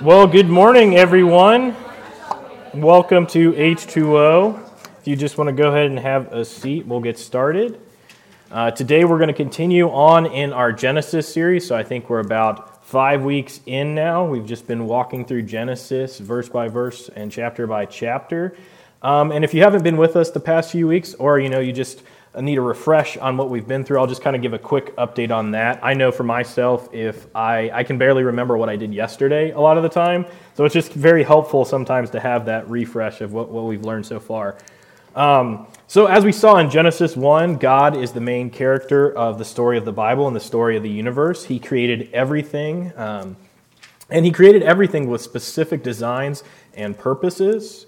Well, good morning, everyone. Welcome to H2O. If you just want to go ahead and have a seat, we'll get started. Uh, today, we're going to continue on in our Genesis series. So I think we're about five weeks in now. We've just been walking through Genesis verse by verse and chapter by chapter. Um, and if you haven't been with us the past few weeks, or you know, you just need a refresh on what we've been through, I'll just kind of give a quick update on that. I know for myself, if I, I can barely remember what I did yesterday a lot of the time, so it's just very helpful sometimes to have that refresh of what, what we've learned so far. Um, so, as we saw in Genesis 1, God is the main character of the story of the Bible and the story of the universe. He created everything, um, and He created everything with specific designs and purposes.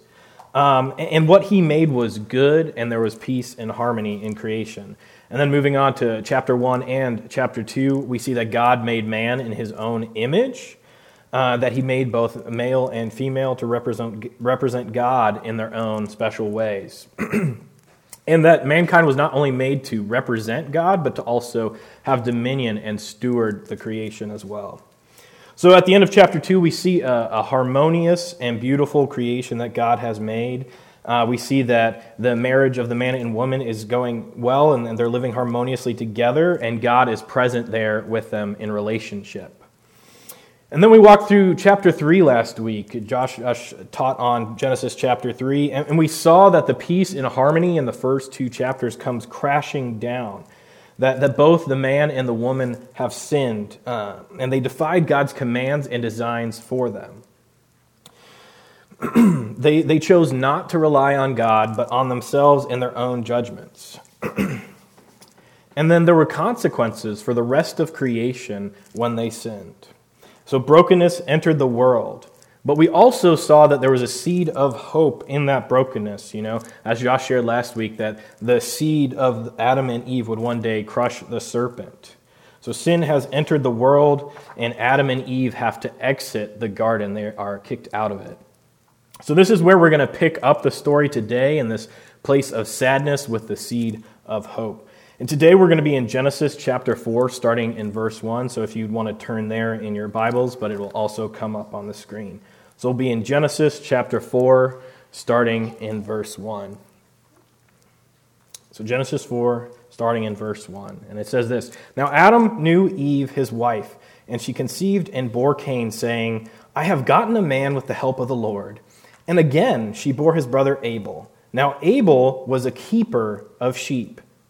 Um, and what he made was good, and there was peace and harmony in creation. And then moving on to chapter 1 and chapter 2, we see that God made man in his own image, uh, that he made both male and female to represent, represent God in their own special ways. and that mankind was not only made to represent God, but to also have dominion and steward the creation as well. So at the end of chapter 2, we see a, a harmonious and beautiful creation that God has made. Uh, we see that the marriage of the man and woman is going well and, and they're living harmoniously together, and God is present there with them in relationship. And then we walked through chapter 3 last week. Josh, Josh taught on Genesis chapter 3, and, and we saw that the peace and harmony in the first two chapters comes crashing down that, that both the man and the woman have sinned, uh, and they defied God's commands and designs for them. they, they chose not to rely on God, but on themselves and their own judgments. and then there were consequences for the rest of creation when they sinned. So brokenness entered the world. But we also saw that there was a seed of hope in that brokenness, you know, as Josh shared last week, that the seed of Adam and Eve would one day crush the serpent. So sin has entered the world, and Adam and Eve have to exit the garden. They are kicked out of it. So, this is where we're going to pick up the story today in this place of sadness with the seed of hope. And today we're going to be in Genesis chapter 4, starting in verse 1. So if you'd want to turn there in your Bibles, but it will also come up on the screen. So we'll be in Genesis chapter 4, starting in verse 1. So Genesis 4, starting in verse 1. And it says this Now Adam knew Eve, his wife, and she conceived and bore Cain, saying, I have gotten a man with the help of the Lord. And again she bore his brother Abel. Now Abel was a keeper of sheep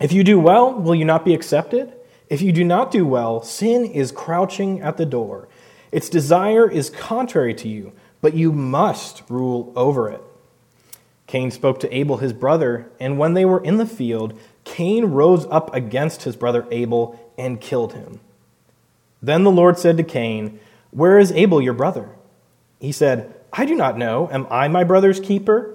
If you do well, will you not be accepted? If you do not do well, sin is crouching at the door. Its desire is contrary to you, but you must rule over it. Cain spoke to Abel his brother, and when they were in the field, Cain rose up against his brother Abel and killed him. Then the Lord said to Cain, Where is Abel your brother? He said, I do not know. Am I my brother's keeper?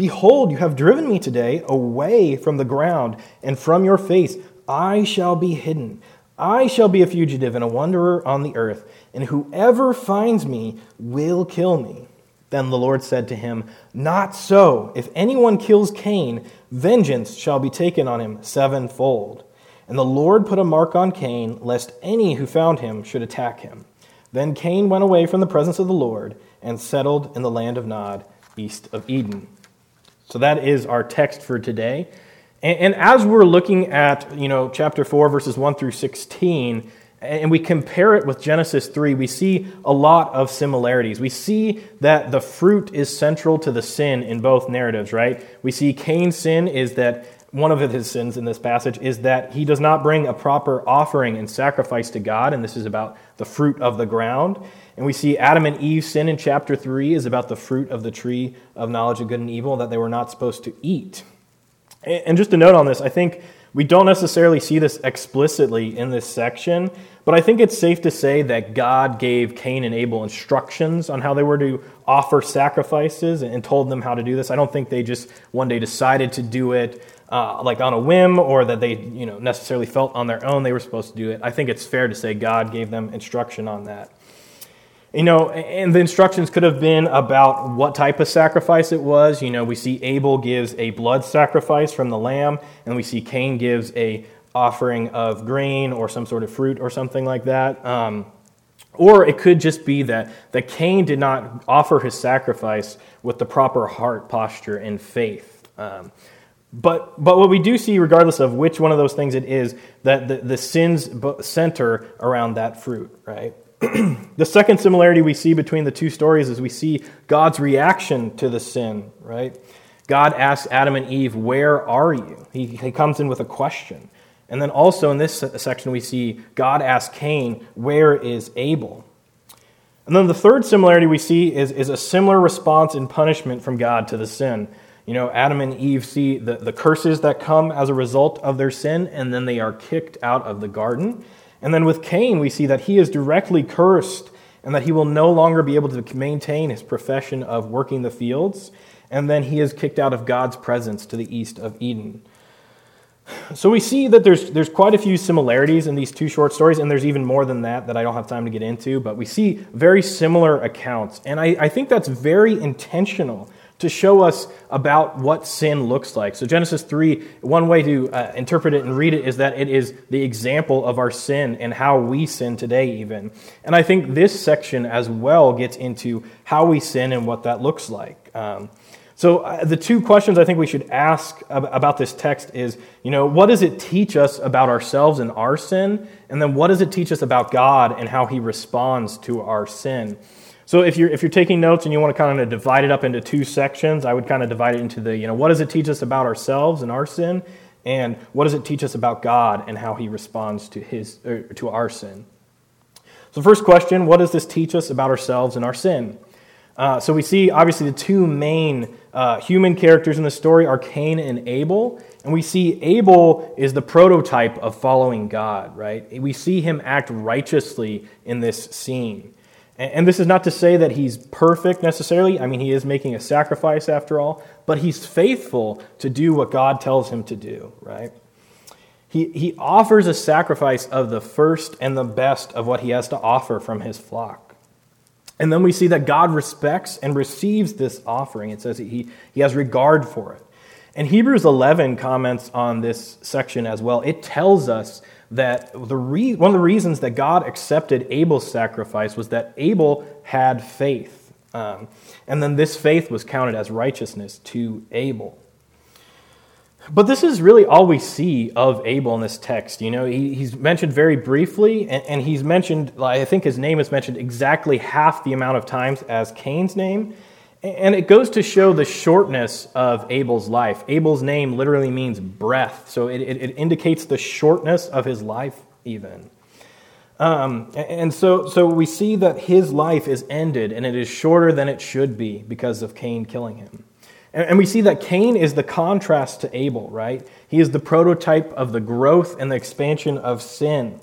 Behold, you have driven me today away from the ground, and from your face I shall be hidden. I shall be a fugitive and a wanderer on the earth, and whoever finds me will kill me. Then the Lord said to him, Not so. If anyone kills Cain, vengeance shall be taken on him sevenfold. And the Lord put a mark on Cain, lest any who found him should attack him. Then Cain went away from the presence of the Lord and settled in the land of Nod, east of Eden. So that is our text for today. And, and as we're looking at, you know, chapter 4, verses 1 through 16, and we compare it with Genesis 3, we see a lot of similarities. We see that the fruit is central to the sin in both narratives, right? We see Cain's sin is that one of his sins in this passage is that he does not bring a proper offering and sacrifice to God, and this is about the fruit of the ground. And we see Adam and Eve's sin in chapter 3 is about the fruit of the tree of knowledge of good and evil that they were not supposed to eat. And just a note on this, I think we don't necessarily see this explicitly in this section, but I think it's safe to say that God gave Cain and Abel instructions on how they were to offer sacrifices and told them how to do this. I don't think they just one day decided to do it uh, like on a whim or that they you know necessarily felt on their own they were supposed to do it. I think it's fair to say God gave them instruction on that. You know, and the instructions could have been about what type of sacrifice it was. You know, we see Abel gives a blood sacrifice from the lamb, and we see Cain gives a offering of grain or some sort of fruit or something like that. Um, or it could just be that, that Cain did not offer his sacrifice with the proper heart posture and faith. Um, but, but what we do see, regardless of which one of those things it is, that the, the sins center around that fruit, right? the second similarity we see between the two stories is we see God's reaction to the sin, right? God asks Adam and Eve, Where are you? He, he comes in with a question. And then also in this section, we see God ask Cain, Where is Abel? And then the third similarity we see is, is a similar response in punishment from God to the sin. You know, Adam and Eve see the, the curses that come as a result of their sin, and then they are kicked out of the garden. And then with Cain, we see that he is directly cursed and that he will no longer be able to maintain his profession of working the fields. And then he is kicked out of God's presence to the east of Eden. So we see that there's, there's quite a few similarities in these two short stories, and there's even more than that that I don't have time to get into, but we see very similar accounts. And I, I think that's very intentional to show us about what sin looks like. So, Genesis 3, one way to uh, interpret it and read it is that it is the example of our sin and how we sin today, even. And I think this section as well gets into how we sin and what that looks like. Um, so, uh, the two questions I think we should ask about this text is, you know, what does it teach us about ourselves and our sin? And then what does it teach us about God and how he responds to our sin? So if you're, if you're taking notes and you want to kind of divide it up into two sections, I would kind of divide it into the, you know, what does it teach us about ourselves and our sin? And what does it teach us about God and how he responds to, his, to our sin? So, first question what does this teach us about ourselves and our sin? Uh, so, we see obviously the two main uh, human characters in the story are Cain and Abel. And we see Abel is the prototype of following God, right? We see him act righteously in this scene. And this is not to say that he's perfect necessarily. I mean, he is making a sacrifice after all, but he's faithful to do what God tells him to do, right? He, he offers a sacrifice of the first and the best of what he has to offer from his flock. And then we see that God respects and receives this offering. It says he, he has regard for it. And Hebrews 11 comments on this section as well. It tells us that the re- one of the reasons that God accepted Abel's sacrifice was that Abel had faith. Um, and then this faith was counted as righteousness to Abel. But this is really all we see of Abel in this text. You know, he, he's mentioned very briefly, and, and he's mentioned, I think his name is mentioned exactly half the amount of times as Cain's name. And it goes to show the shortness of Abel's life. Abel's name literally means breath, so it, it, it indicates the shortness of his life, even. Um, and so, so we see that his life is ended, and it is shorter than it should be because of Cain killing him. And, and we see that Cain is the contrast to Abel, right? He is the prototype of the growth and the expansion of sin.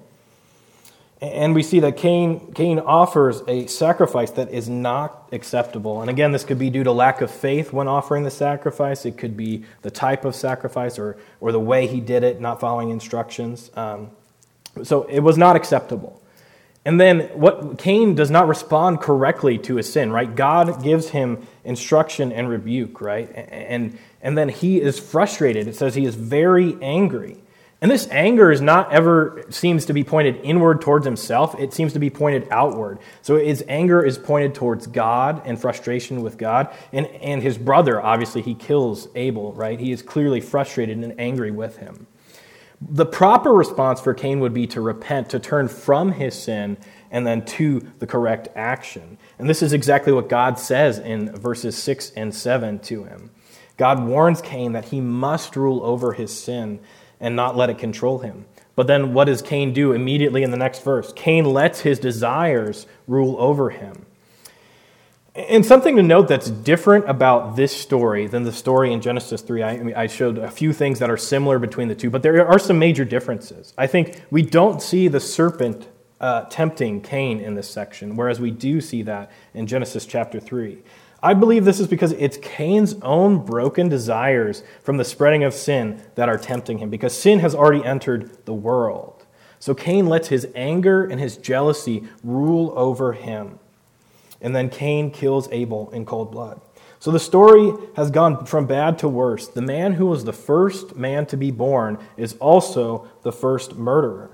And we see that Cain, Cain offers a sacrifice that is not acceptable. And again, this could be due to lack of faith when offering the sacrifice. It could be the type of sacrifice or, or the way he did it, not following instructions. Um, so it was not acceptable. And then what Cain does not respond correctly to his sin, right? God gives him instruction and rebuke, right? And, and then he is frustrated. It says he is very angry. And this anger is not ever seems to be pointed inward towards himself. It seems to be pointed outward. So his anger is pointed towards God and frustration with God. And, and his brother, obviously, he kills Abel, right? He is clearly frustrated and angry with him. The proper response for Cain would be to repent, to turn from his sin, and then to the correct action. And this is exactly what God says in verses 6 and 7 to him. God warns Cain that he must rule over his sin and not let it control him. But then what does Cain do immediately in the next verse? Cain lets his desires rule over him. And something to note that's different about this story than the story in Genesis 3, I, I, showed a few things that are similar between the two, but there are some major differences. I think we don't see the serpent uh, tempting Cain in this section, whereas we do see that in Genesis chapter 3. I believe this is because it's Cain's own broken desires from the spreading of sin that are tempting him, because sin has already entered the world. So Cain lets his anger and his jealousy rule over him. And then Cain kills Abel in cold blood. So the story has gone from bad to worse. The man who was the first man to be born is also the first murderer.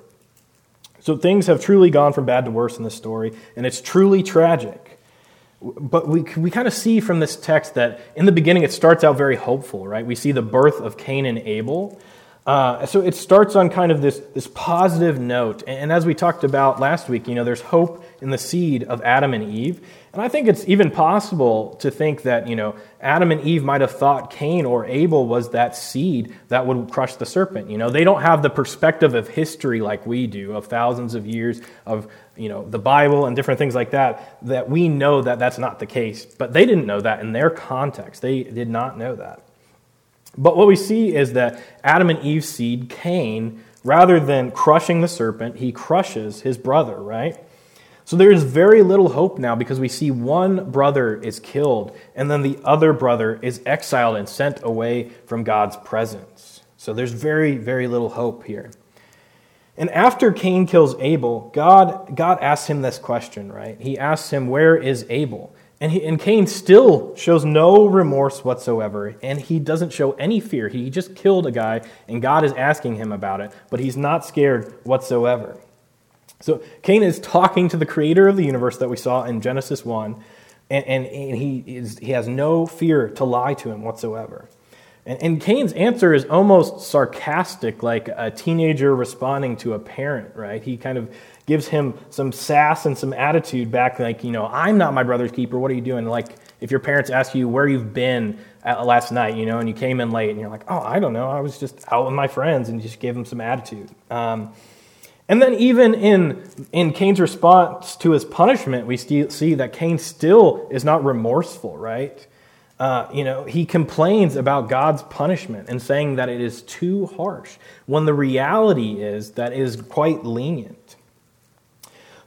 So things have truly gone from bad to worse in this story, and it's truly tragic. But we, we kind of see from this text that in the beginning it starts out very hopeful, right? We see the birth of Cain and Abel. Uh, so it starts on kind of this, this positive note. And as we talked about last week, you know, there's hope in the seed of Adam and Eve. And I think it's even possible to think that, you know, Adam and Eve might have thought Cain or Abel was that seed that would crush the serpent. You know, they don't have the perspective of history like we do, of thousands of years of, you know, the Bible and different things like that, that we know that that's not the case. But they didn't know that in their context. They did not know that. But what we see is that Adam and Eve's seed, Cain, rather than crushing the serpent, he crushes his brother, right? So there is very little hope now because we see one brother is killed and then the other brother is exiled and sent away from God's presence. So there's very, very little hope here. And after Cain kills Abel, God, God asks him this question, right? He asks him, Where is Abel? And, he, and Cain still shows no remorse whatsoever, and he doesn't show any fear. He just killed a guy, and God is asking him about it, but he's not scared whatsoever. So Cain is talking to the creator of the universe that we saw in Genesis 1, and, and, and he, is, he has no fear to lie to him whatsoever. And, and Cain's answer is almost sarcastic, like a teenager responding to a parent, right? He kind of gives him some sass and some attitude back, like, you know, I'm not my brother's keeper. What are you doing? Like, if your parents ask you where you've been last night, you know, and you came in late, and you're like, oh, I don't know. I was just out with my friends, and just gave him some attitude. Um, and then, even in, in Cain's response to his punishment, we see that Cain still is not remorseful, right? Uh, you know, he complains about God's punishment and saying that it is too harsh, when the reality is that it is quite lenient.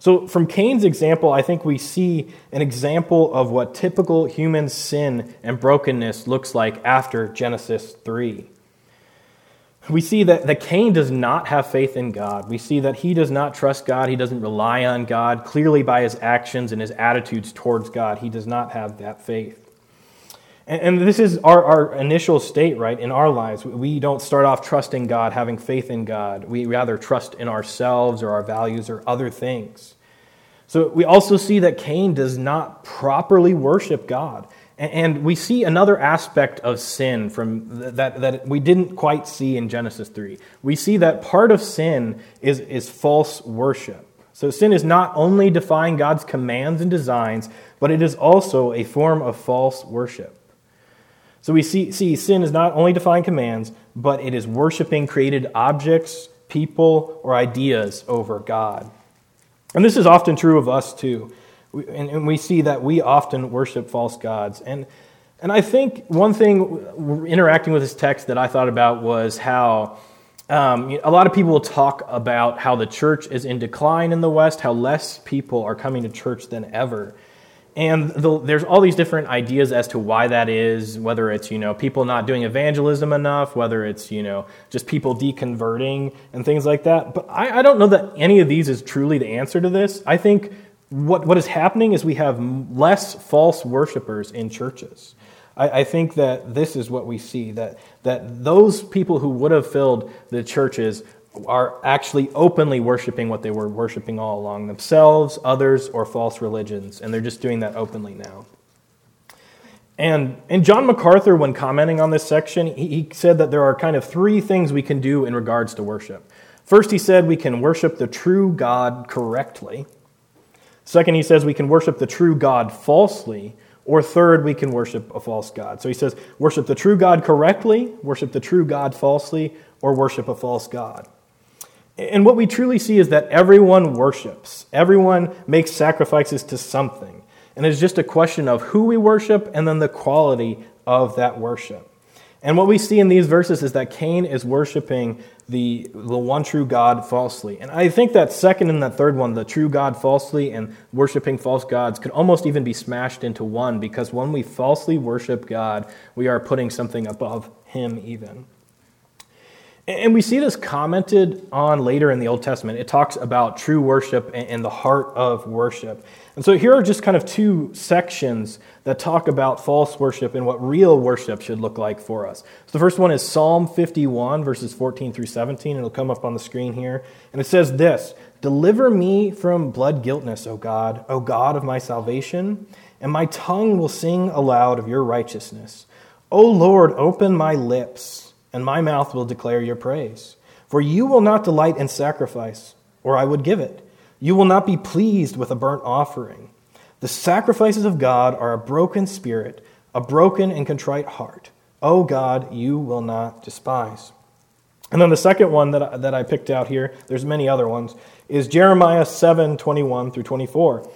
So, from Cain's example, I think we see an example of what typical human sin and brokenness looks like after Genesis 3 we see that, that Cain does not have faith in God. We see that he does not trust God. He doesn't rely on God. Clearly, by his actions and his attitudes towards God, he does not have that faith. And, and this is our, our initial state, right, in our lives. We don't start off trusting God, having faith in God. We rather trust in ourselves or our values or other things. So we also see that Cain does not properly worship God. And we see another aspect of sin from that, that we didn't quite see in Genesis 3. We see that part of sin is, is false worship. So sin is not only defying God's commands and designs, but it is also a form of false worship. So we see, see sin is not only defying commands, but it is worshiping created objects, people, or ideas over God. And this is often true of us too and, and we see that we often worship false gods. And, and I think one thing interacting with this text that I thought about was how um, a lot of people will talk about how the church is in decline in the West, how less people are coming to church than ever. And the, there's all these different ideas as to why that is, whether it's, you know, people not doing evangelism enough, whether it's, you know, just people deconverting and things like that. But I, I don't know that any of these is truly the answer to this. I think what, what is happening is we have less false worshipers in churches. I, I, think that this is what we see that, that those people who would have filled the churches are actually openly worshiping what they were worshiping all along themselves, others, or false religions, and they're just doing that openly now. And, and John MacArthur, when commenting on this section, he, he said that there are kind of three things we can do in regards to worship. First, he said we can worship the true God correctly. Second, he says we can worship the true God falsely. Or third, we can worship a false God. So he says worship the true God correctly, worship the true God falsely, or worship a false God. And what we truly see is that everyone worships, everyone makes sacrifices to something. And it's just a question of who we worship and then the quality of that worship. And what we see in these verses is that Cain is worshiping the, the one true God falsely. And I think that second and that third one, the true God falsely and worshiping false gods, could almost even be smashed into one because when we falsely worship God, we are putting something above Him even. And we see this commented on later in the Old Testament. It talks about true worship and the heart of worship. And so here are just kind of two sections that talk about false worship and what real worship should look like for us. So the first one is Psalm 51, verses 14 through 17. It'll come up on the screen here. And it says this Deliver me from blood guiltness, O God, O God of my salvation, and my tongue will sing aloud of your righteousness. O Lord, open my lips and my mouth will declare your praise. For you will not delight in sacrifice, or I would give it. You will not be pleased with a burnt offering. The sacrifices of God are a broken spirit, a broken and contrite heart. O God, you will not despise. And then the second one that I, that I picked out here, there's many other ones, is Jeremiah 7 21 through 24.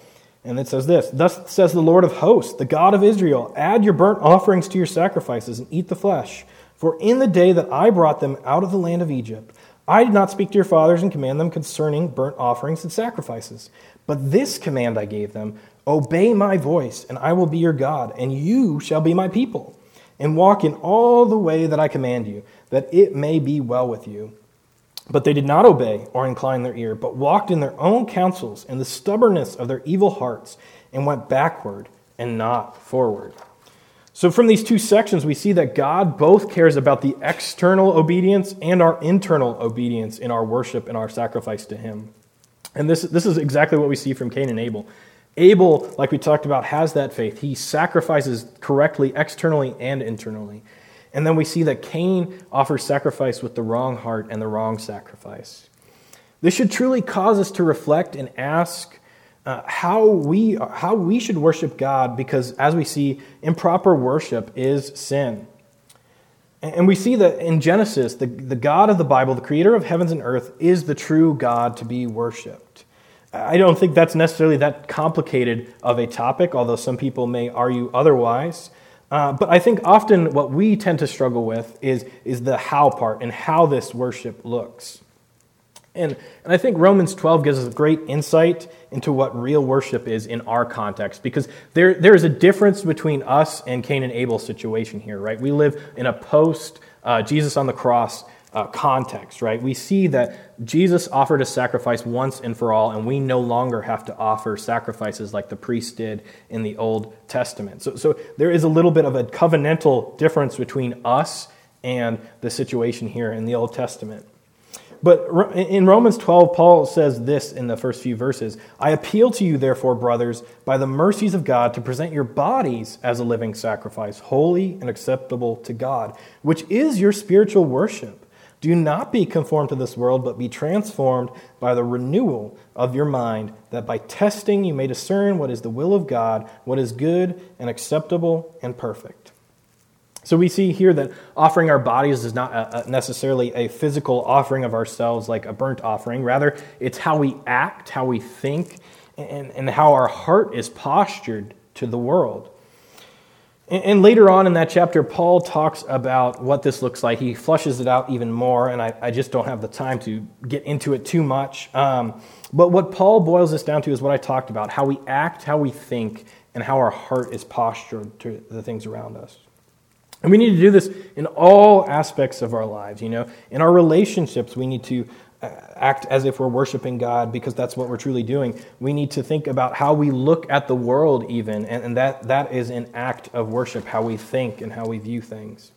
And it says this Thus says the Lord of hosts, the God of Israel, add your burnt offerings to your sacrifices and eat the flesh. For in the day that I brought them out of the land of Egypt, I did not speak to your fathers and command them concerning burnt offerings and sacrifices. But this command I gave them Obey my voice, and I will be your God, and you shall be my people, and walk in all the way that I command you, that it may be well with you. But they did not obey or incline their ear, but walked in their own counsels and the stubbornness of their evil hearts, and went backward and not forward. So, from these two sections, we see that God both cares about the external obedience and our internal obedience in our worship and our sacrifice to Him. And this, this is exactly what we see from Cain and Abel. Abel, like we talked about, has that faith. He sacrifices correctly, externally and internally. And then we see that Cain offers sacrifice with the wrong heart and the wrong sacrifice. This should truly cause us to reflect and ask uh, how, we, how we should worship God because, as we see, improper worship is sin. And we see that in Genesis, the, the God of the Bible, the creator of heavens and earth, is the true God to be worshiped. I don't think that's necessarily that complicated of a topic, although some people may argue otherwise. Uh, but I think often what we tend to struggle with is, is the how part and how this worship looks. And, and I think Romans 12 gives us great insight into what real worship is in our context because there, there is a difference between us and Cain and Abel's situation here, right? We live in a post uh, Jesus on the cross uh, context, right? We see that Jesus offered a sacrifice once and for all, and we no longer have to offer sacrifices like the priests did in the Old Testament. So, so there is a little bit of a covenantal difference between us and the situation here in the Old Testament. But in Romans 12, Paul says this in the first few verses I appeal to you, therefore, brothers, by the mercies of God, to present your bodies as a living sacrifice, holy and acceptable to God, which is your spiritual worship. Do not be conformed to this world, but be transformed by the renewal of your mind, that by testing you may discern what is the will of God, what is good and acceptable and perfect. So we see here that offering our bodies is not necessarily a physical offering of ourselves like a burnt offering. Rather, it's how we act, how we think, and, and how our heart is postured to the world. And, and, later on in that chapter, Paul talks about what this looks like. He flushes it out even more, and I, I just don't have the time to get into it too much. Um, but what Paul boils this down to is what I talked about how we act, how we think, and how our heart is postured to the things around us. And we need to do this in all aspects of our lives. You know, in our relationships, we need to uh, act as if we're worshiping God because that's what we're truly doing. We need to think about how we look at the world, even, and, and that, that is an act of worship, how we think and how we view things.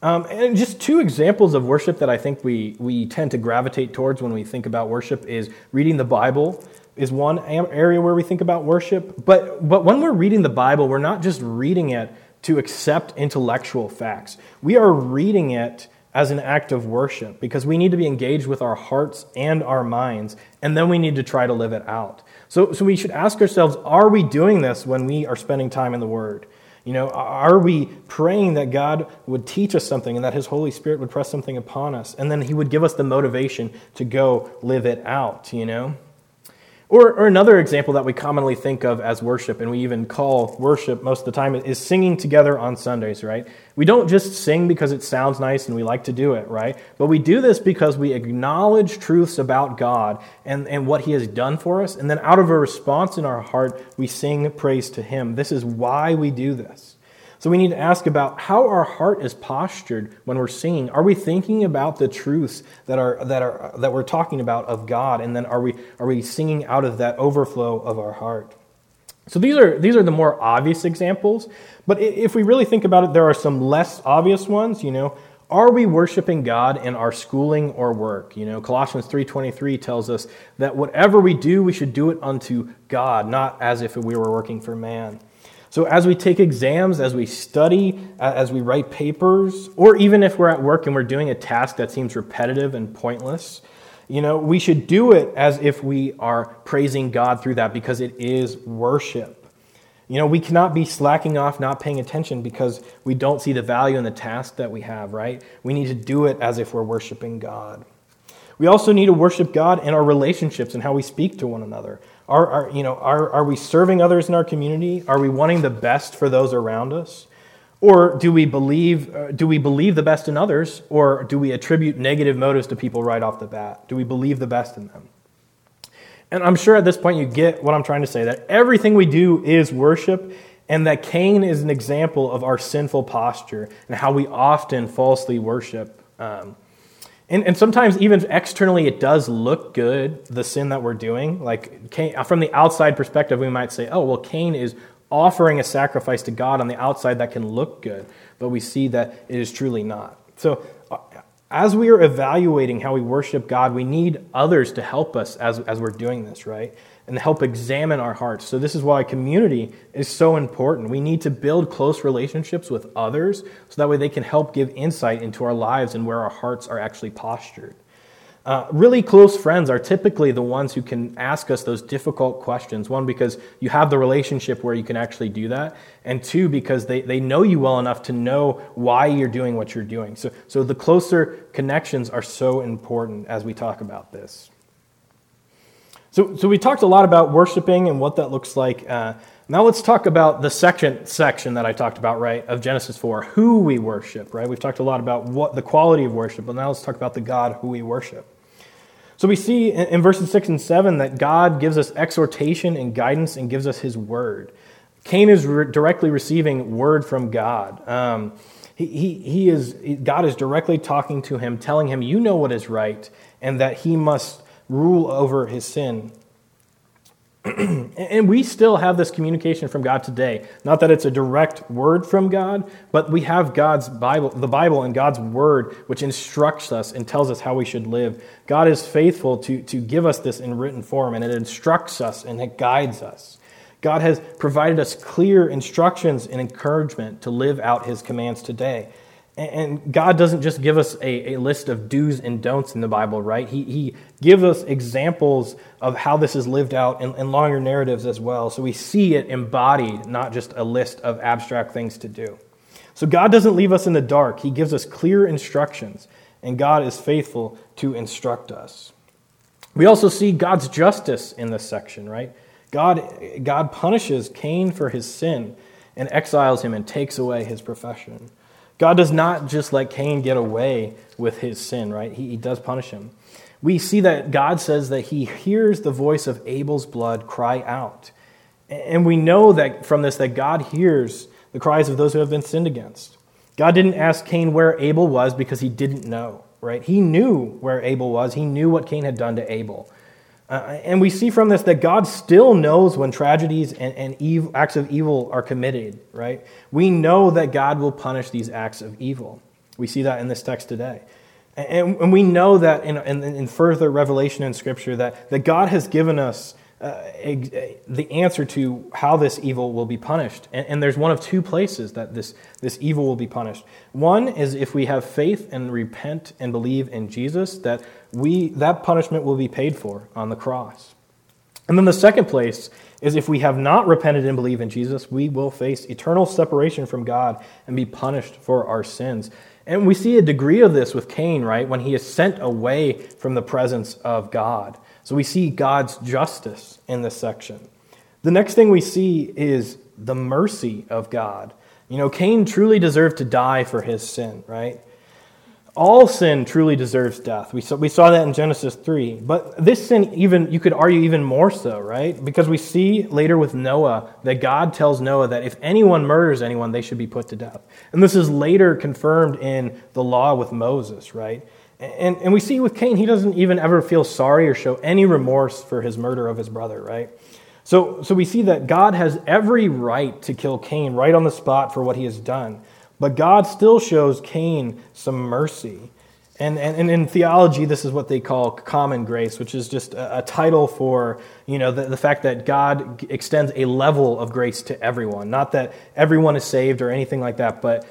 Um, and just two examples of worship that I think we, we tend to gravitate towards when we think about worship is reading the Bible is one area where we think about worship. But, but when we're reading the Bible, we're not just reading it to accept intellectual facts. We are reading it as an act of worship because we need to be engaged with our hearts and our minds, and then we need to try to live it out. So, so we should ask ourselves are we doing this when we are spending time in the Word? You know, are we praying that God would teach us something and that His Holy Spirit would press something upon us and then He would give us the motivation to go live it out, you know? Or, or another example that we commonly think of as worship, and we even call worship most of the time, is singing together on Sundays, right? We don't just sing because it sounds nice and we like to do it, right? But we do this because we acknowledge truths about God and, and what He has done for us, and then out of a response in our heart, we sing praise to Him. This is why we do this. So we need to ask about how our heart is postured when we're singing. Are we thinking about the truths that are that are that we're talking about of God, and then are we are we singing out of that overflow of our heart? So these are these are the more obvious examples, but if we really think about it, there are some less obvious ones. You know, are we worshiping God in our schooling or work? You know, Colossians 3:23 tells us that whatever we do, we should do it unto God, not as if we were working for man. So, as we take exams, as we study, as we write papers, or even if we're at work and we're doing a task that seems repetitive and pointless, you know, we should do it as if we are praising God through that because it is worship. You know, we cannot be slacking off, not paying attention because we don't see the value in the task that we have, right? We need to do it as if we're worshiping God. We also need to worship God in our relationships and how we speak to one another. Are, are, you know, are, are we serving others in our community? Are we wanting the best for those around us? Or do we believe, uh, do we believe the best in others, or do we attribute negative motives to people right off the bat? Do we believe the best in them? And I'm sure at this point you get what I'm trying to say that everything we do is worship, and that Cain is an example of our sinful posture and how we often falsely worship. Um, and, and sometimes, even externally, it does look good, the sin that we're doing. Like, Cain, from the outside perspective, we might say, oh, well, Cain is offering a sacrifice to God on the outside that can look good, but we see that it is truly not. So, uh, as we are evaluating how we worship God, we need others to help us as, as we're doing this, right? and help examine our hearts. So, this is why community is so important. We need to build close relationships with others so that way they can help give insight into our lives and where our hearts are actually postured. Uh, really close friends are typically the ones who can ask us those difficult questions. One, because you have the relationship where you can actually do that. And two, because they, they know you well enough to know why you're doing what you're doing. So, so the closer connections are so important as we talk about this. So, so we talked a lot about worshiping and what that looks like. Uh, now let's talk about the second section that I talked about, right, of Genesis 4, who we worship, right? We've talked a lot about what the quality of worship, but now let's talk about the God who we worship. So we see in, verses 6 and 7 that God gives us exhortation and guidance and gives us his word. Cain is re- directly receiving word from God. Um, he, he, he is, God is directly talking to him, telling him, You know what is right, and that he must rule over his sin. and we still have this communication from God today. Not that it's a direct word from God, but we have God's Bible, the Bible and God's word, which instructs us and tells us how we should live. God is faithful to, to give us this in written form, and it instructs us and it guides us. God has provided us clear instructions and encouragement to live out his commands today. And God doesn't just give us a, a list of do's and don'ts in the Bible, right? He, he gives us examples of how this is lived out in, in longer narratives as well. So we see it embodied, not just a list of abstract things to do. So God doesn't leave us in the dark, He gives us clear instructions, and God is faithful to instruct us. We also see God's justice in this section, right? God, God punishes Cain for his sin and exiles him and takes away his profession. God does not just let Cain get away with his sin, right? He, he does punish him. We see that God says that he hears the voice of Abel's blood cry out. And we know that from this that God hears the cries of those who have been sinned against. God didn't ask Cain where Abel was because he didn't know, right? He knew where Abel was. He knew what Cain had done to Abel. Uh, and we see from this that God still knows when tragedies and, and evil, acts of evil are committed, right? We know that God will punish these acts of evil. We see that in this text today. And, and we know that in, in, in, further revelation in Scripture that, that God has given us uh, the answer to how this evil will be punished. And, and, there's one of two places that this, this evil will be punished. One is if we have faith and repent and believe in Jesus, that we, that punishment will be paid for on the cross. And then the second place is if we have not repented and believe in Jesus, we will face eternal separation from God and be punished for our sins. And we see a degree of this with Cain, right? When he is sent away from the presence of God. So we see God's justice in this section. The next thing we see is the mercy of God. You know, Cain truly deserved to die for his sin, right? All sin truly deserves death. We saw, we saw that in Genesis 3. But this sin, even, you could argue even more so, right? Because we see later with Noah that God tells Noah that if anyone murders anyone, they should be put to death. And this is later confirmed in the law with Moses, right? And, and we see with Cain, he doesn't even ever feel sorry or show any remorse for his murder of his brother, right? So, so we see that God has every right to kill Cain right on the spot for what he has done. But God still shows Cain some mercy. And, and, and in theology, this is what they call common grace, which is just a, a title for you know, the, the fact that God extends a level of grace to everyone. Not that everyone is saved or anything like that, but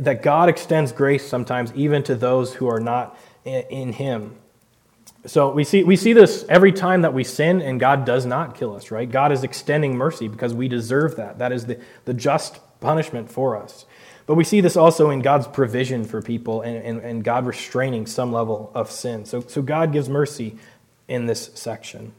that God extends grace sometimes even to those who are not in him. So we see, we see this every time that we sin, and God does not kill us, right? God is extending mercy because we deserve that. That is the, the just punishment for us. But we see this also in God's provision for people and, and, and God restraining some level of sin. So, so God gives mercy in this section.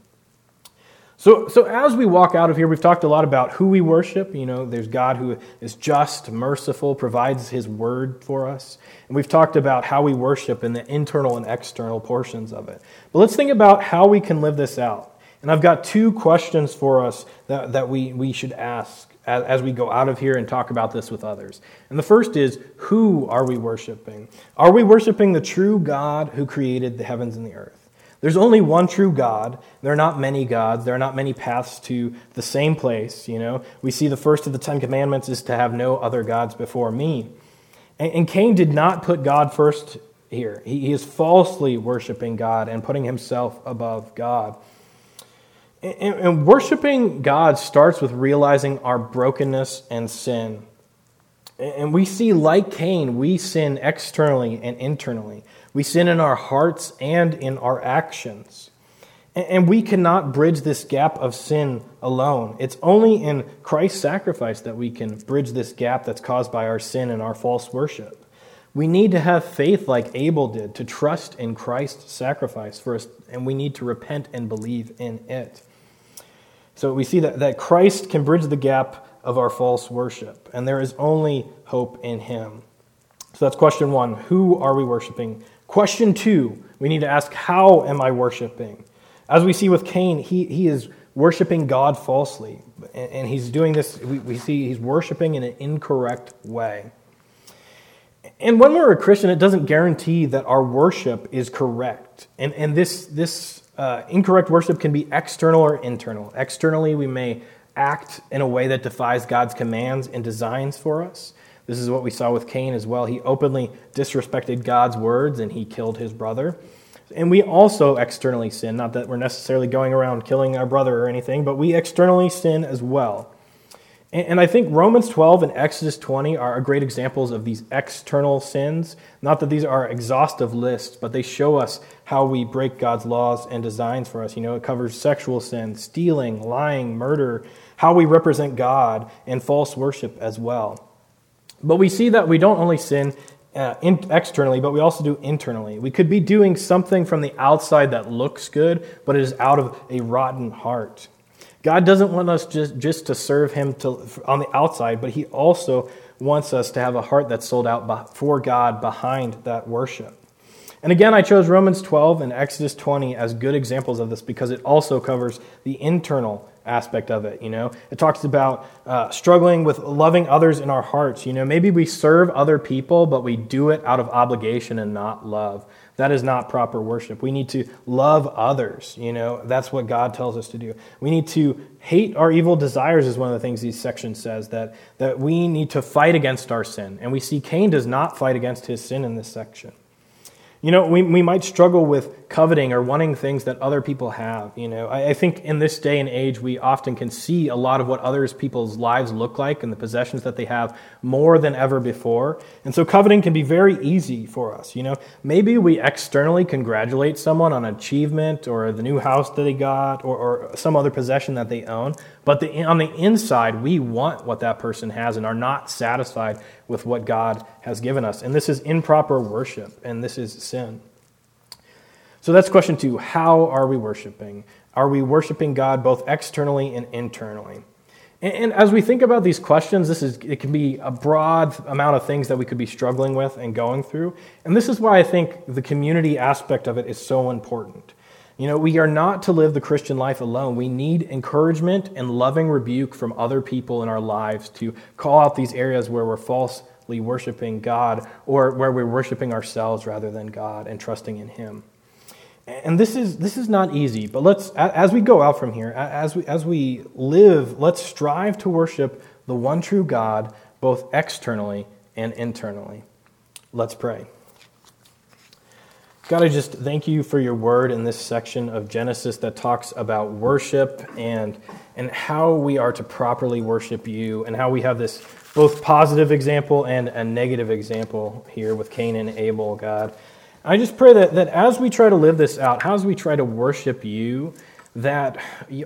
So, so as we walk out of here, we've talked a lot about who we worship. You know, there's God who is just, merciful, provides his word for us. And we've talked about how we worship in the internal and external portions of it. But let's think about how we can live this out. And I've got two questions for us that, that we, we should ask as, as we go out of here and talk about this with others. And the first is who are we worshiping? Are we worshiping the true God who created the heavens and the earth? There's only one true God. There are not many gods. There are not many paths to the same place. You know, we see the first of the Ten Commandments is to have no other gods before me. And, Cain did not put God first here. He, is falsely worshiping God and putting himself above God. And worshiping God starts with realizing our brokenness and sin. And we see, like Cain, we sin externally and internally. We sin in our hearts and in our actions. And we cannot bridge this gap of sin alone. It's only in Christ's sacrifice that we can bridge this gap that's caused by our sin and our false worship. We need to have faith like Abel did, to trust in Christ's sacrifice us, and we need to repent and believe in it. So we see that, that Christ can bridge the gap of our false worship, and there is only hope in him. So that's question one Who are we worshiping? Question two, we need to ask, How am I worshiping? As we see with Cain, he, he is worshiping God falsely. And, and he's doing this, we, we see he's worshiping in an incorrect way. And when we're a Christian, it doesn't guarantee that our worship is correct. And, and this, this uh, incorrect worship can be external or internal. Externally, we may act in a way that defies God's commands and designs for us. This is what we saw with Cain as well. He openly disrespected God's words and he killed his brother. And we also externally sin, not that we're necessarily going around killing our brother or anything, but we externally sin as well. And I think Romans 12 and Exodus 20 are great examples of these external sins. Not that these are exhaustive lists, but they show us how we break God's laws and designs for us. You know, it covers sexual sin, stealing, lying, murder, how we represent God, and false worship as well. But we see that we don't only sin uh, in, externally, but we also do internally. We could be doing something from the outside that looks good, but it is out of a rotten heart. God doesn't want us just, just to serve Him to, on the outside, but He also wants us to have a heart that's sold out for God behind that worship. And again, I chose Romans 12 and Exodus 20 as good examples of this because it also covers the internal aspect of it. You know, it talks about uh, struggling with loving others in our hearts. You know, maybe we serve other people, but we do it out of obligation and not love. That is not proper worship. We need to love others. You know, that's what God tells us to do. We need to hate our evil desires, is one of the things these sections says, that, that we need to fight against our sin. And we see Cain does not fight against his sin in this section. You know, we, we might struggle with coveting or wanting things that other people have. You know, I, I, think in this day and age, we often can see a lot of what others people's lives look like and the possessions that they have more than ever before. And so coveting can be very easy for us. You know, maybe we externally congratulate someone on achievement or the new house that they got or, or some other possession that they own. But the, on the inside, we want what that person has and are not satisfied with what God has given us. And this is improper worship, and this is sin. So that's question two. How are we worshiping? Are we worshiping God both externally and internally? And, as we think about these questions, this is it can be a broad amount of things that we could be struggling with and going through. And this is why I think the community aspect of it is so important. You know, we are not to live the Christian life alone. We need encouragement and loving rebuke from other people in our lives to call out these areas where we're falsely worshiping God or where we're worshiping ourselves rather than God and trusting in Him. And this is, this is not easy, but let's, as we go out from here, as we, as we live, let's strive to worship the one true God, both externally and internally. Let's pray. God, I just thank you for your word in this section of Genesis that talks about worship and, and how we are to properly worship you, and how we have this both positive example and a negative example here with Cain and Abel, God. I just pray that, that as we try to live this out, how as we try to worship you, that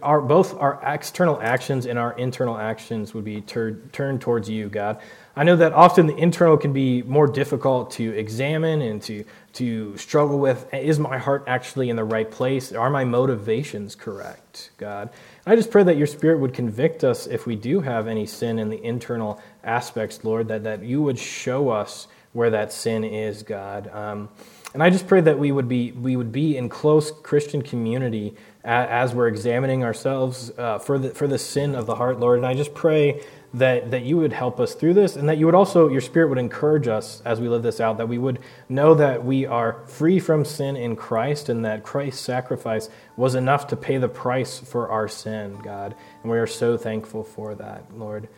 our, both our external actions and our internal actions would be tur- turned towards you, God. I know that often the internal can be more difficult to examine and to, to struggle with. Is my heart actually in the right place? Are my motivations correct, God? I just pray that your Spirit would convict us if we do have any sin in the internal aspects, Lord, that, that you would show us where that sin is, God. Um, and I just pray that we would be, we would be in close Christian community as we're examining ourselves uh, for, the, for the sin of the heart, Lord. And I just pray that, that you would help us through this and that you would also, your Spirit would encourage us as we live this out, that we would know that we are free from sin in Christ and that Christ's sacrifice was enough to pay the price for our sin, God. And we are so thankful for that, Lord.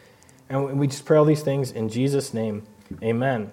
And we just pray all these things in Jesus' name. Amen.